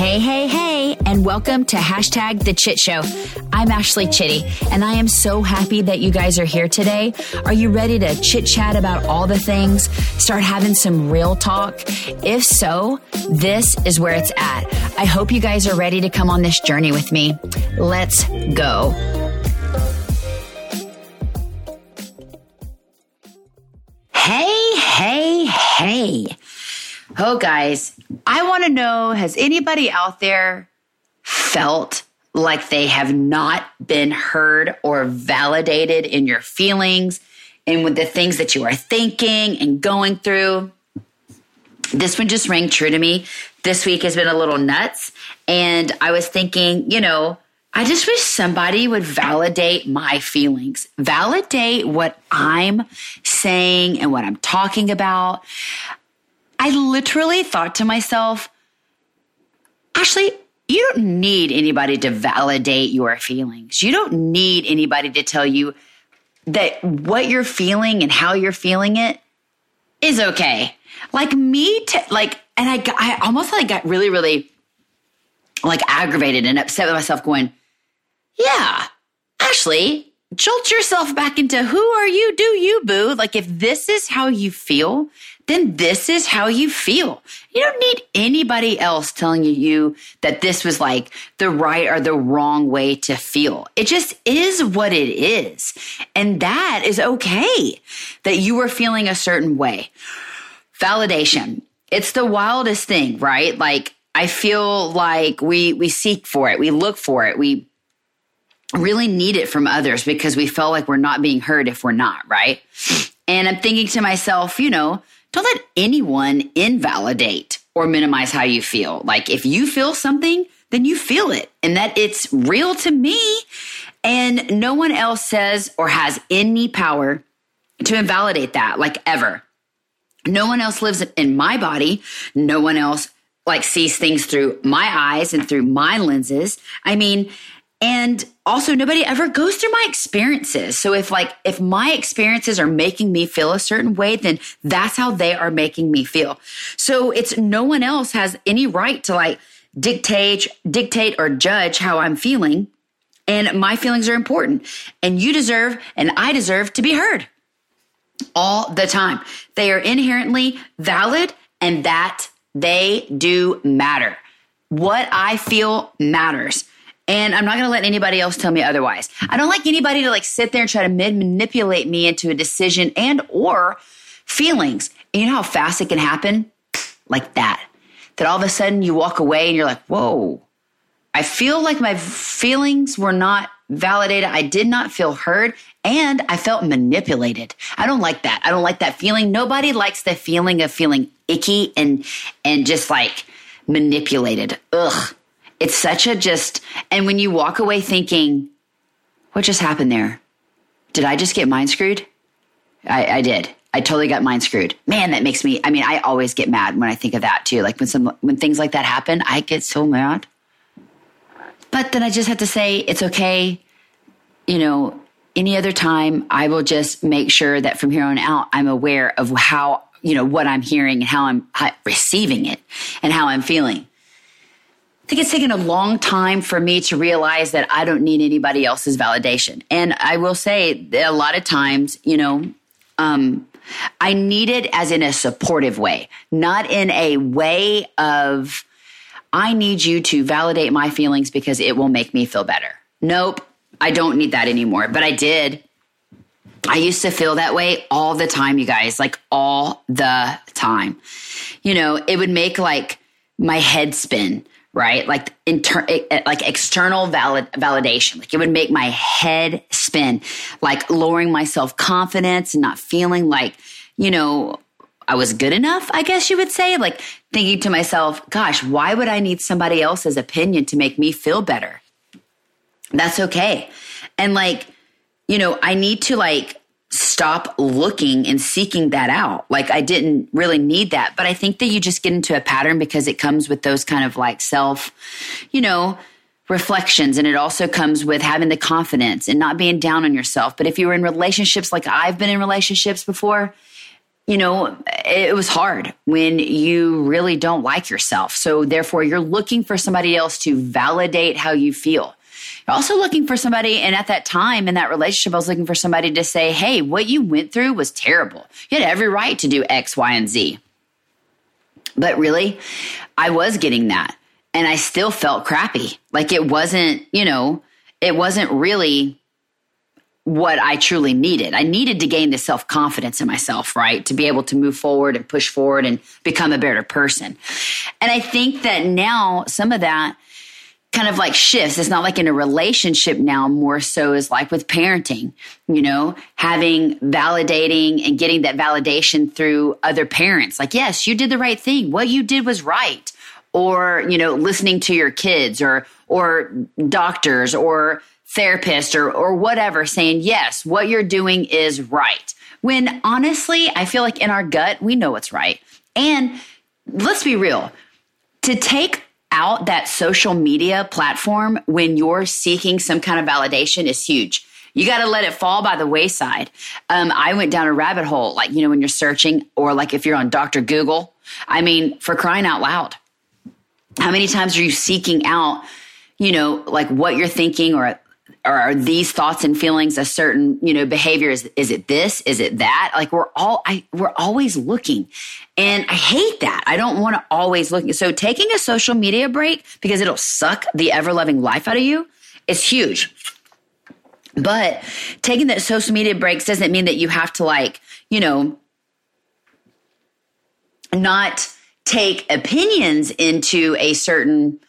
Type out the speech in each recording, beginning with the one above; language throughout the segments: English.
Hey, hey, hey, and welcome to hashtag the Chit Show. I'm Ashley Chitty, and I am so happy that you guys are here today. Are you ready to chit chat about all the things? Start having some real talk? If so, this is where it's at. I hope you guys are ready to come on this journey with me. Let's go. Hey, hey, hey. Oh, guys, I want to know has anybody out there felt like they have not been heard or validated in your feelings and with the things that you are thinking and going through? This one just rang true to me. This week has been a little nuts. And I was thinking, you know, I just wish somebody would validate my feelings, validate what I'm saying and what I'm talking about. I literally thought to myself, Ashley, you don't need anybody to validate your feelings. You don't need anybody to tell you that what you're feeling and how you're feeling it is okay. Like me, to, like, and I, I almost like got really, really like aggravated and upset with myself going, yeah, Ashley, jolt yourself back into who are you? Do you, boo? Like, if this is how you feel, then this is how you feel. You don't need anybody else telling you that this was like the right or the wrong way to feel. It just is what it is. And that is okay that you were feeling a certain way. Validation. It's the wildest thing, right? Like, I feel like we, we seek for it. We look for it. We really need it from others because we feel like we're not being heard if we're not, right? And I'm thinking to myself, you know, don't let anyone invalidate or minimize how you feel. Like if you feel something, then you feel it and that it's real to me. And no one else says or has any power to invalidate that, like ever. No one else lives in my body. No one else like sees things through my eyes and through my lenses. I mean, and also nobody ever goes through my experiences. So if like if my experiences are making me feel a certain way, then that's how they are making me feel. So it's no one else has any right to like dictate dictate or judge how I'm feeling. And my feelings are important. And you deserve and I deserve to be heard all the time. They are inherently valid and that they do matter. What I feel matters. And I'm not going to let anybody else tell me otherwise. I don't like anybody to like sit there and try to manipulate me into a decision and or feelings. And you know how fast it can happen? Like that. That all of a sudden you walk away and you're like, whoa, I feel like my feelings were not validated. I did not feel heard and I felt manipulated. I don't like that. I don't like that feeling. Nobody likes the feeling of feeling icky and, and just like manipulated. Ugh. It's such a just, and when you walk away thinking, what just happened there? Did I just get mind screwed? I, I did. I totally got mind screwed. Man, that makes me, I mean, I always get mad when I think of that too. Like when some, when things like that happen, I get so mad. But then I just have to say, it's okay. You know, any other time, I will just make sure that from here on out, I'm aware of how, you know, what I'm hearing and how I'm receiving it and how I'm feeling think it's taken a long time for me to realize that I don't need anybody else's validation. And I will say a lot of times, you know, um, I need it as in a supportive way, not in a way of, I need you to validate my feelings because it will make me feel better. Nope, I don't need that anymore. But I did. I used to feel that way all the time, you guys, like all the time. You know, it would make like my head spin right? Like inter- eh, eh, like external valid validation. Like it would make my head spin, like lowering my self confidence and not feeling like, you know, I was good enough, I guess you would say. Like thinking to myself, gosh, why would I need somebody else's opinion to make me feel better? That's okay. And like, you know, I need to like stop looking and seeking that out. Like I didn't really need that, but I think that you just get into a pattern because it comes with those kind of like self, you know, reflections and it also comes with having the confidence and not being down on yourself. But if you were in relationships like I've been in relationships before, you know, it was hard when you really don't like yourself. So therefore, you're looking for somebody else to validate how you feel. You're also looking for somebody, and at that time in that relationship, I was looking for somebody to say, hey, what you went through was terrible. You had every right to do X, Y, and Z. But really, I was getting that. And I still felt crappy. Like it wasn't, you know, it wasn't really what I truly needed. I needed to gain the self confidence in myself, right? To be able to move forward and push forward and become a better person. And I think that now some of that kind of like shifts. It's not like in a relationship now, more so is like with parenting, you know, having validating and getting that validation through other parents. Like, yes, you did the right thing. What you did was right. Or, you know, listening to your kids or, or doctors or therapists or, or whatever saying, yes, what you're doing is right. When honestly, I feel like in our gut, we know what's right. And let's be real to take out that social media platform when you're seeking some kind of validation is huge. You got to let it fall by the wayside. Um, I went down a rabbit hole, like, you know, when you're searching or like if you're on Dr. Google. I mean, for crying out loud, how many times are you seeking out, you know, like what you're thinking or or are these thoughts and feelings a certain you know behavior? Is is it this? Is it that? Like we're all i we're always looking. And i hate that. I don't want to always look. So taking a social media break because it'll suck the ever loving life out of you is huge. But taking that social media breaks doesn't mean that you have to like you know not take opinions into a certain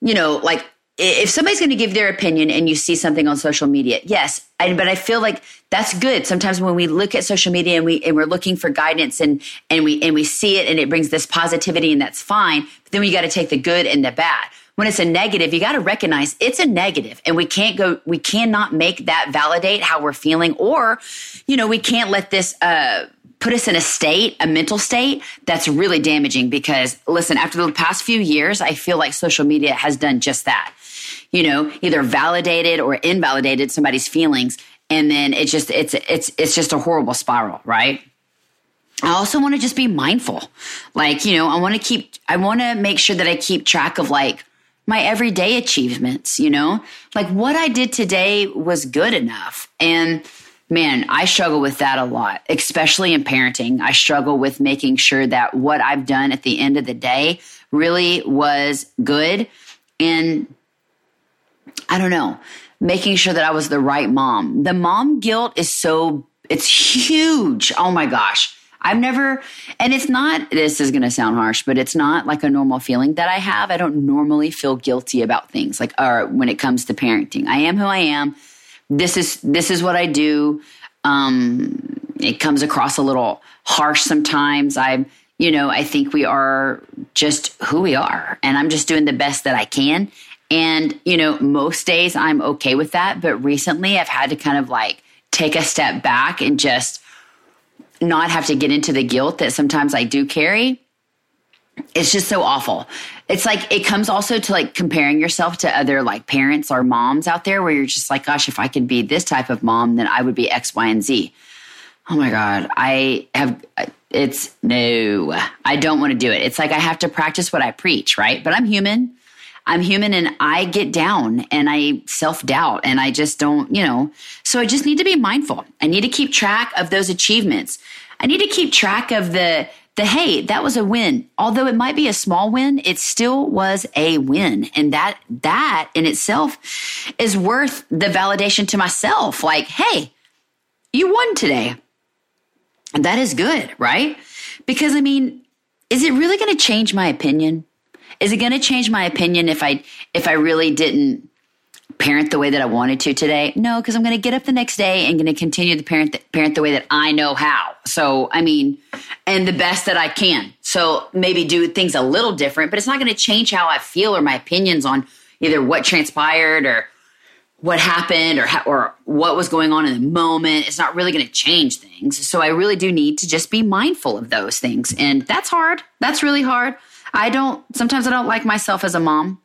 you know like if somebody's going to give their opinion and you see something on social media, yes, but I feel like that's good. Sometimes when we look at social media and we and we're looking for guidance and and we and we see it and it brings this positivity and that's fine. But then we got to take the good and the bad. When it's a negative, you got to recognize it's a negative, and we can't go. We cannot make that validate how we're feeling, or you know, we can't let this. Uh, put us in a state, a mental state that's really damaging because listen, after the past few years, I feel like social media has done just that you know, either validated or invalidated somebody's feelings. And then it's just, it's, it's, it's just a horrible spiral, right? I also want to just be mindful. Like, you know, I want to keep, I want to make sure that I keep track of like my everyday achievements, you know, like what I did today was good enough. And man, I struggle with that a lot, especially in parenting. I struggle with making sure that what I've done at the end of the day really was good. And I don't know, making sure that I was the right mom. The mom guilt is so, it's huge. Oh my gosh. I've never, and it's not, this is going to sound harsh, but it's not like a normal feeling that I have. I don't normally feel guilty about things like, or when it comes to parenting. I am who I am. This is, this is what I do. Um, it comes across a little harsh sometimes. I'm, you know, I think we are just who we are and I'm just doing the best that I can. And, you know, most days I'm okay with that. But recently I've had to kind of like take a step back and just not have to get into the guilt that sometimes I do carry. It's just so awful. It's like it comes also to like comparing yourself to other like parents or moms out there where you're just like, gosh, if I could be this type of mom, then I would be X, Y, and Z. Oh my God. I have, it's no, I don't want to do it. It's like I have to practice what I preach, right? But I'm human. I'm human and I get down and I self doubt and I just don't, you know. So I just need to be mindful. I need to keep track of those achievements. I need to keep track of the the hey, that was a win. Although it might be a small win, it still was a win. And that that in itself is worth the validation to myself. Like, hey, you won today. And that is good, right? Because I mean, is it really going to change my opinion? Is it going to change my opinion if I if I really didn't parent the way that I wanted to today? No, because I'm going to get up the next day and going to continue to parent the, parent the way that I know how. So, I mean, and the best that I can. So maybe do things a little different, but it's not going to change how I feel or my opinions on either what transpired or what happened or or what was going on in the moment. It's not really going to change things. So I really do need to just be mindful of those things, and that's hard. That's really hard. I don't, sometimes I don't like myself as a mom.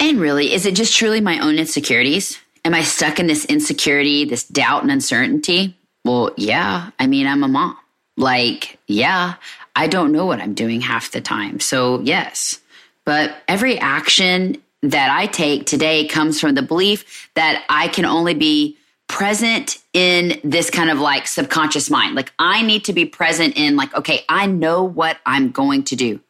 And really, is it just truly my own insecurities? Am I stuck in this insecurity, this doubt and uncertainty? Well, yeah. I mean, I'm a mom. like, yeah, I don't know what I'm doing half the time. So, yes. But every action that I take today comes from the belief that I can only be present in this kind of like subconscious mind. Like I need to be present in like, okay, I know what I'm going to do.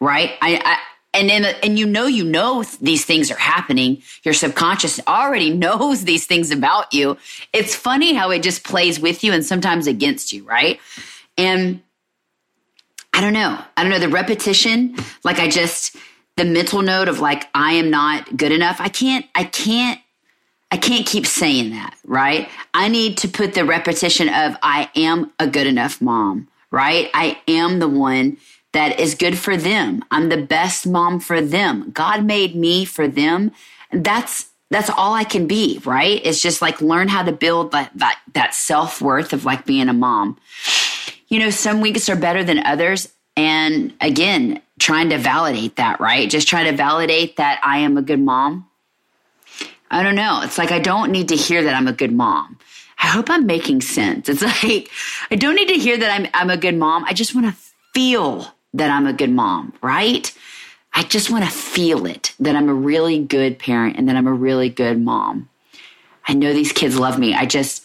Right. I, I and then, and you know, you know, these things are happening. Your subconscious already knows these things about you. It's funny how it just plays with you and sometimes against you. Right. And I don't know. I don't know the repetition. Like I just, the mental note of like, I am not good enough. I can't, I can't I can't keep saying that, right? I need to put the repetition of I am a good enough mom, right? I am the one that is good for them. I'm the best mom for them. God made me for them. That's that's all I can be, right? It's just like learn how to build that that, that self-worth of like being a mom. You know, some weeks are better than others. And again, trying to validate that, right? Just trying to validate that I am a good mom I don't know. It's like I don't need to hear that I'm a good mom. I hope I'm making sense. It's like I don't need to hear that I'm I'm a good mom. I just want to feel that I'm a good mom, right? I just want to feel it that I'm a really good parent and that I'm a really good mom. I know these kids love me. I just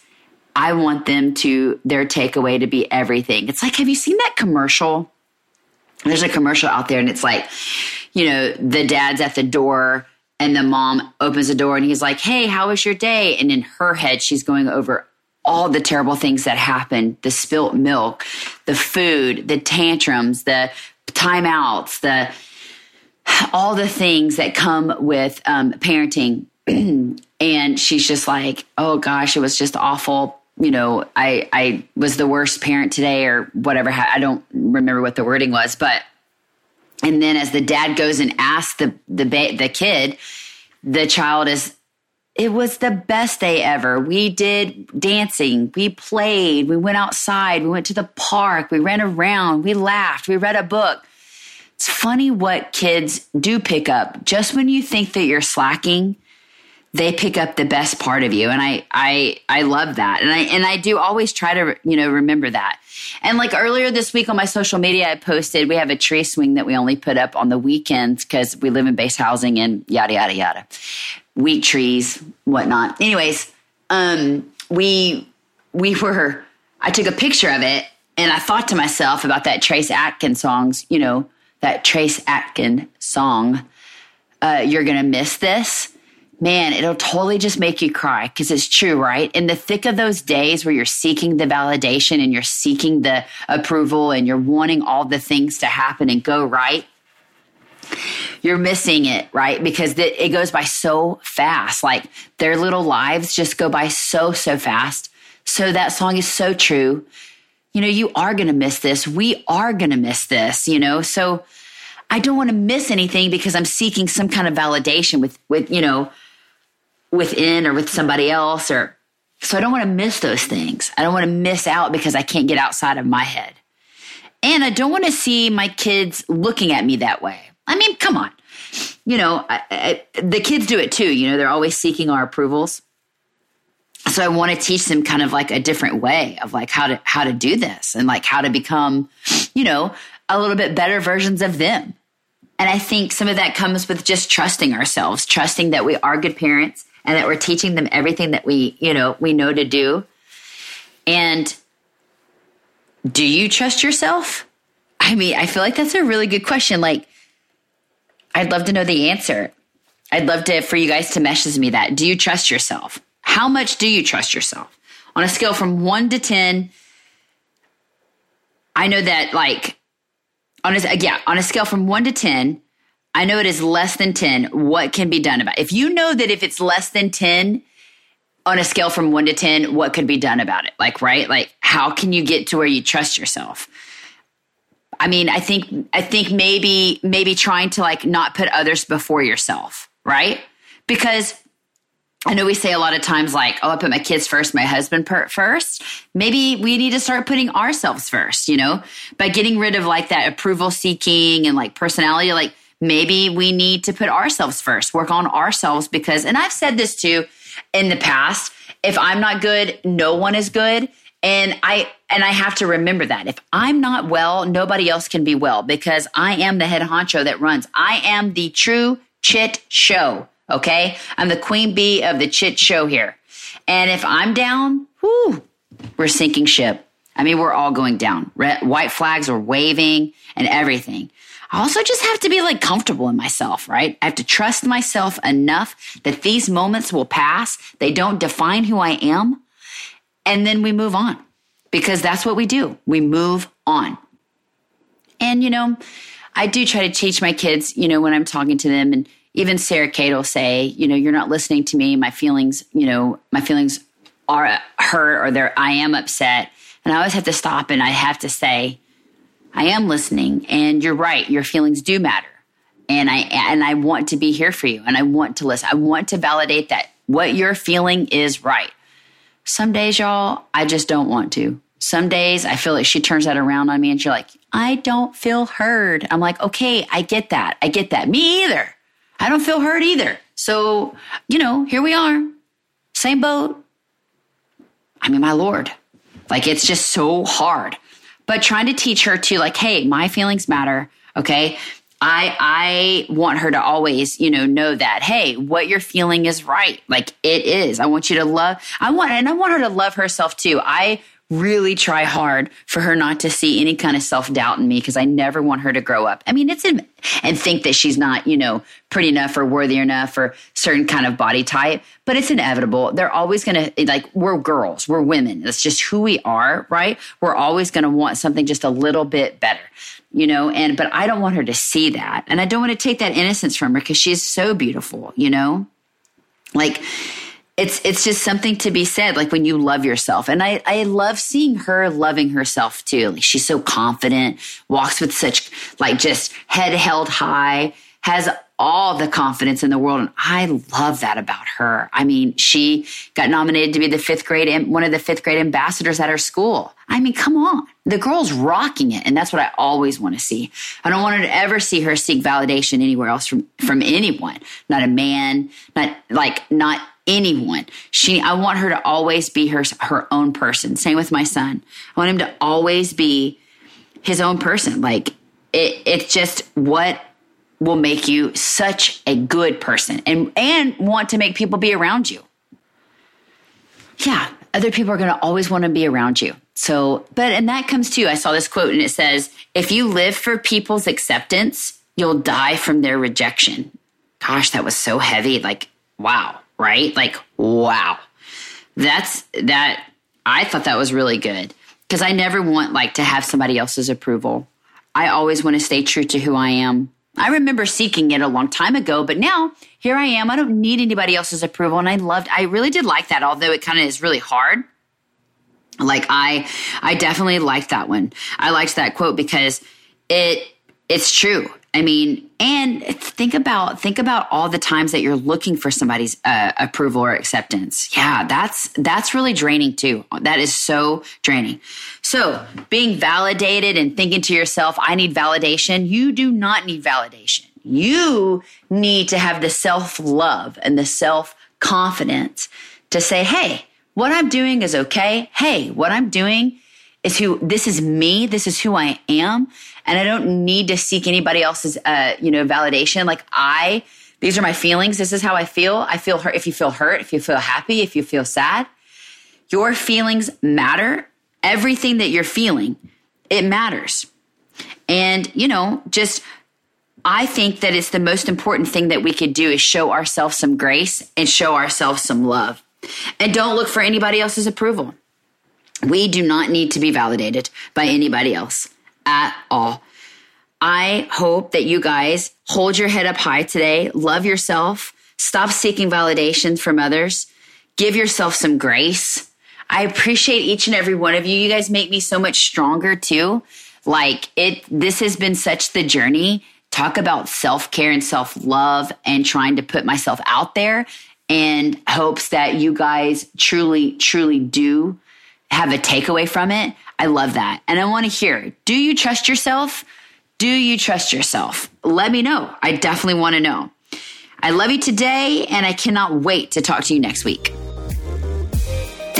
I want them to their takeaway to be everything. It's like have you seen that commercial? There's a commercial out there and it's like, you know, the dad's at the door and the mom opens the door and he's like, Hey, how was your day? And in her head, she's going over all the terrible things that happened the spilt milk, the food, the tantrums, the timeouts, the all the things that come with um, parenting. and she's just like, Oh gosh, it was just awful. You know, I I was the worst parent today, or whatever. I don't remember what the wording was, but and then as the dad goes and asks the the ba- the kid, the child is it was the best day ever. We did dancing, we played, we went outside, we went to the park, we ran around, we laughed, we read a book. It's funny what kids do pick up. Just when you think that you're slacking, they pick up the best part of you. And i i i love that. And i and i do always try to you know remember that and like earlier this week on my social media i posted we have a tree swing that we only put up on the weekends because we live in base housing and yada yada yada. Wheat trees whatnot. Anyways um we we were i took a picture of it and i thought to myself about that Trace Adkins songs you know that Trace Adkins song uh, you're gonna miss this man, it'll totally just make you cry because it's true, right? In the thick of those days where you're seeking the validation and you're seeking the approval and you're wanting all the things to happen and go right, you're missing it, right? Because it goes by so fast. Like their little lives just go by so, so fast. So that song is so true. You know, you are going to miss this. We are going to miss this, you know? So I don't want to miss anything because I'm seeking some kind of validation with, with, you know, within or with somebody else or so I don't want to miss those things. I don't want to miss out because I can't get outside of my head. And I don't want to see my kids looking at me that way. I mean, come on. You know, I, I, the kids do it too. You know, they're always seeking our approvals. So I want to teach them kind of like a different way of like how to how to do this and like how to become, you know, a little bit better versions of them. And I think some of that comes with just trusting ourselves, trusting that we are good parents, and that we're teaching them everything that we, you know, we know to do. And do you trust yourself? I mean, I feel like that's a really good question. Like, I'd love to know the answer. I'd love to for you guys to message me that. Do you trust yourself? How much do you trust yourself? On a scale from one to ten, I know that like on a yeah, on a scale from one to ten, I know it is less than 10. What can be done about it? If you know that if it's less than 10 on a scale from 1 to 10, what could be done about it? Like, right? Like how can you get to where you trust yourself? I mean, I think I think maybe maybe trying to like not put others before yourself, right? Because I know we say a lot of times like, "Oh, I put my kids first, my husband first. Maybe we need to start putting ourselves first, you know, by getting rid of like that approval seeking and like personality like maybe we need to put ourselves first, work on ourselves because, and I've said this too in the past, if I'm not good, no one is good. And I and I have to remember that if I'm not well, nobody else can be well because I am the head honcho that runs. I am the true chit show. Okay. I'm the queen bee of the chit show here. And if I'm down, whoo, we're sinking ship. I mean, we're all going down. Red, white flags are waving and everything. I also just have to be like comfortable in myself, right? I have to trust myself enough that these moments will pass. They don't define who I am. And then we move on because that's what we do. We move on. And, you know, I do try to teach my kids, you know, when I'm talking to them and even Sarah Kate will say, you know, you're not listening to me. My feelings, you know, my feelings are hurt or they're, I am upset. And I always have to stop and I have to say, I am listening and you're right. Your feelings do matter. And I, and I want to be here for you and I want to listen. I want to validate that what you're feeling is right. Some days, y'all, I just don't want to. Some days I feel like she turns that around on me and she's like, I don't feel heard. I'm like, okay, I get that. I get that. Me either. I don't feel heard either. So, you know, here we are. Same boat. I mean, my Lord. Like, it's just so hard. But trying to teach her to, like, hey, my feelings matter. Okay. I I want her to always, you know, know that hey, what you're feeling is right. Like it is. I want you to love I want and I want her to love herself too. I really try hard for her not to see any kind of self doubt in me because I never want her to grow up. I mean, it's in, and think that she's not, you know, pretty enough or worthy enough or certain kind of body type, but it's inevitable. They're always going to, like, we're girls, we're women. That's just who we are, right? We're always going to want something just a little bit better you know and but i don't want her to see that and i don't want to take that innocence from her because she's so beautiful you know like it's it's just something to be said like when you love yourself. And i i love seeing her loving herself too. Like she's so confident walks with such like just head held high has all the confidence in the world. And i love that about her. I mean she got nominated to be the fifth grade one of the fifth grade ambassadors at her school. I mean come on. The girl's rocking it. And that's what i always want to see. I don't want to ever see her seek validation anywhere else from from anyone. Not a man not like not anyone. She, I want her to always be her, her own person. Same with my son. I want him to always be his own person. Like it, it's just what will make you such a good person and, and want to make people be around you. Yeah. Other people are going to always want to be around you. So, but, and that comes to, I saw this quote and it says, if you live for people's acceptance, you'll die from their rejection. Gosh, that was so heavy. Like, wow right? Like, wow. That's that. I thought that was really good because I never want like to have somebody else's approval. I always want to stay true to who I am. I remember seeking it a long time ago, but now here I am. I don't need anybody else's approval. And I loved, I really did like that, although it kind of is really hard. Like I, I definitely liked that one. I liked that quote because it, it's true. I mean, and think about think about all the times that you're looking for somebody's uh, approval or acceptance. Yeah, that's that's really draining too. That is so draining. So, being validated and thinking to yourself, I need validation. You do not need validation. You need to have the self-love and the self-confidence to say, "Hey, what I'm doing is okay. Hey, what I'm doing is who this is me. This is who I am. And I don't need to seek anybody else's, uh, you know, validation. Like I, these are my feelings. This is how I feel. I feel hurt. If you feel hurt, if you feel happy, if you feel sad, your feelings matter. Everything that you're feeling, it matters. And, you know, just, I think that it's the most important thing that we could do is show ourselves some grace and show ourselves some love. And don't look for anybody else's approval. We do not need to be validated by anybody else at all. I hope that you guys hold your head up high today, love yourself, stop seeking validation from others, give yourself some grace. I appreciate each and every one of you. You guys make me so much stronger too. Like it, this has been such the journey. Talk about self care and self love and trying to put myself out there and hopes that you guys truly, truly do have a takeaway from it. I love that. And I want to hear do you trust yourself? Do you trust yourself? Let me know. I definitely want to know. I love you today, and I cannot wait to talk to you next week.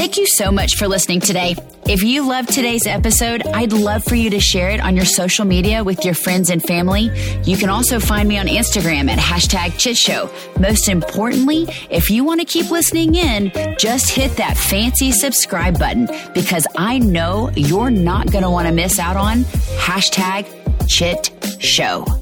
Thank you so much for listening today. If you loved today's episode, I'd love for you to share it on your social media with your friends and family. You can also find me on Instagram at hashtag Chit Show. Most importantly, if you want to keep listening in, just hit that fancy subscribe button because I know you're not going to want to miss out on hashtag Chit Show.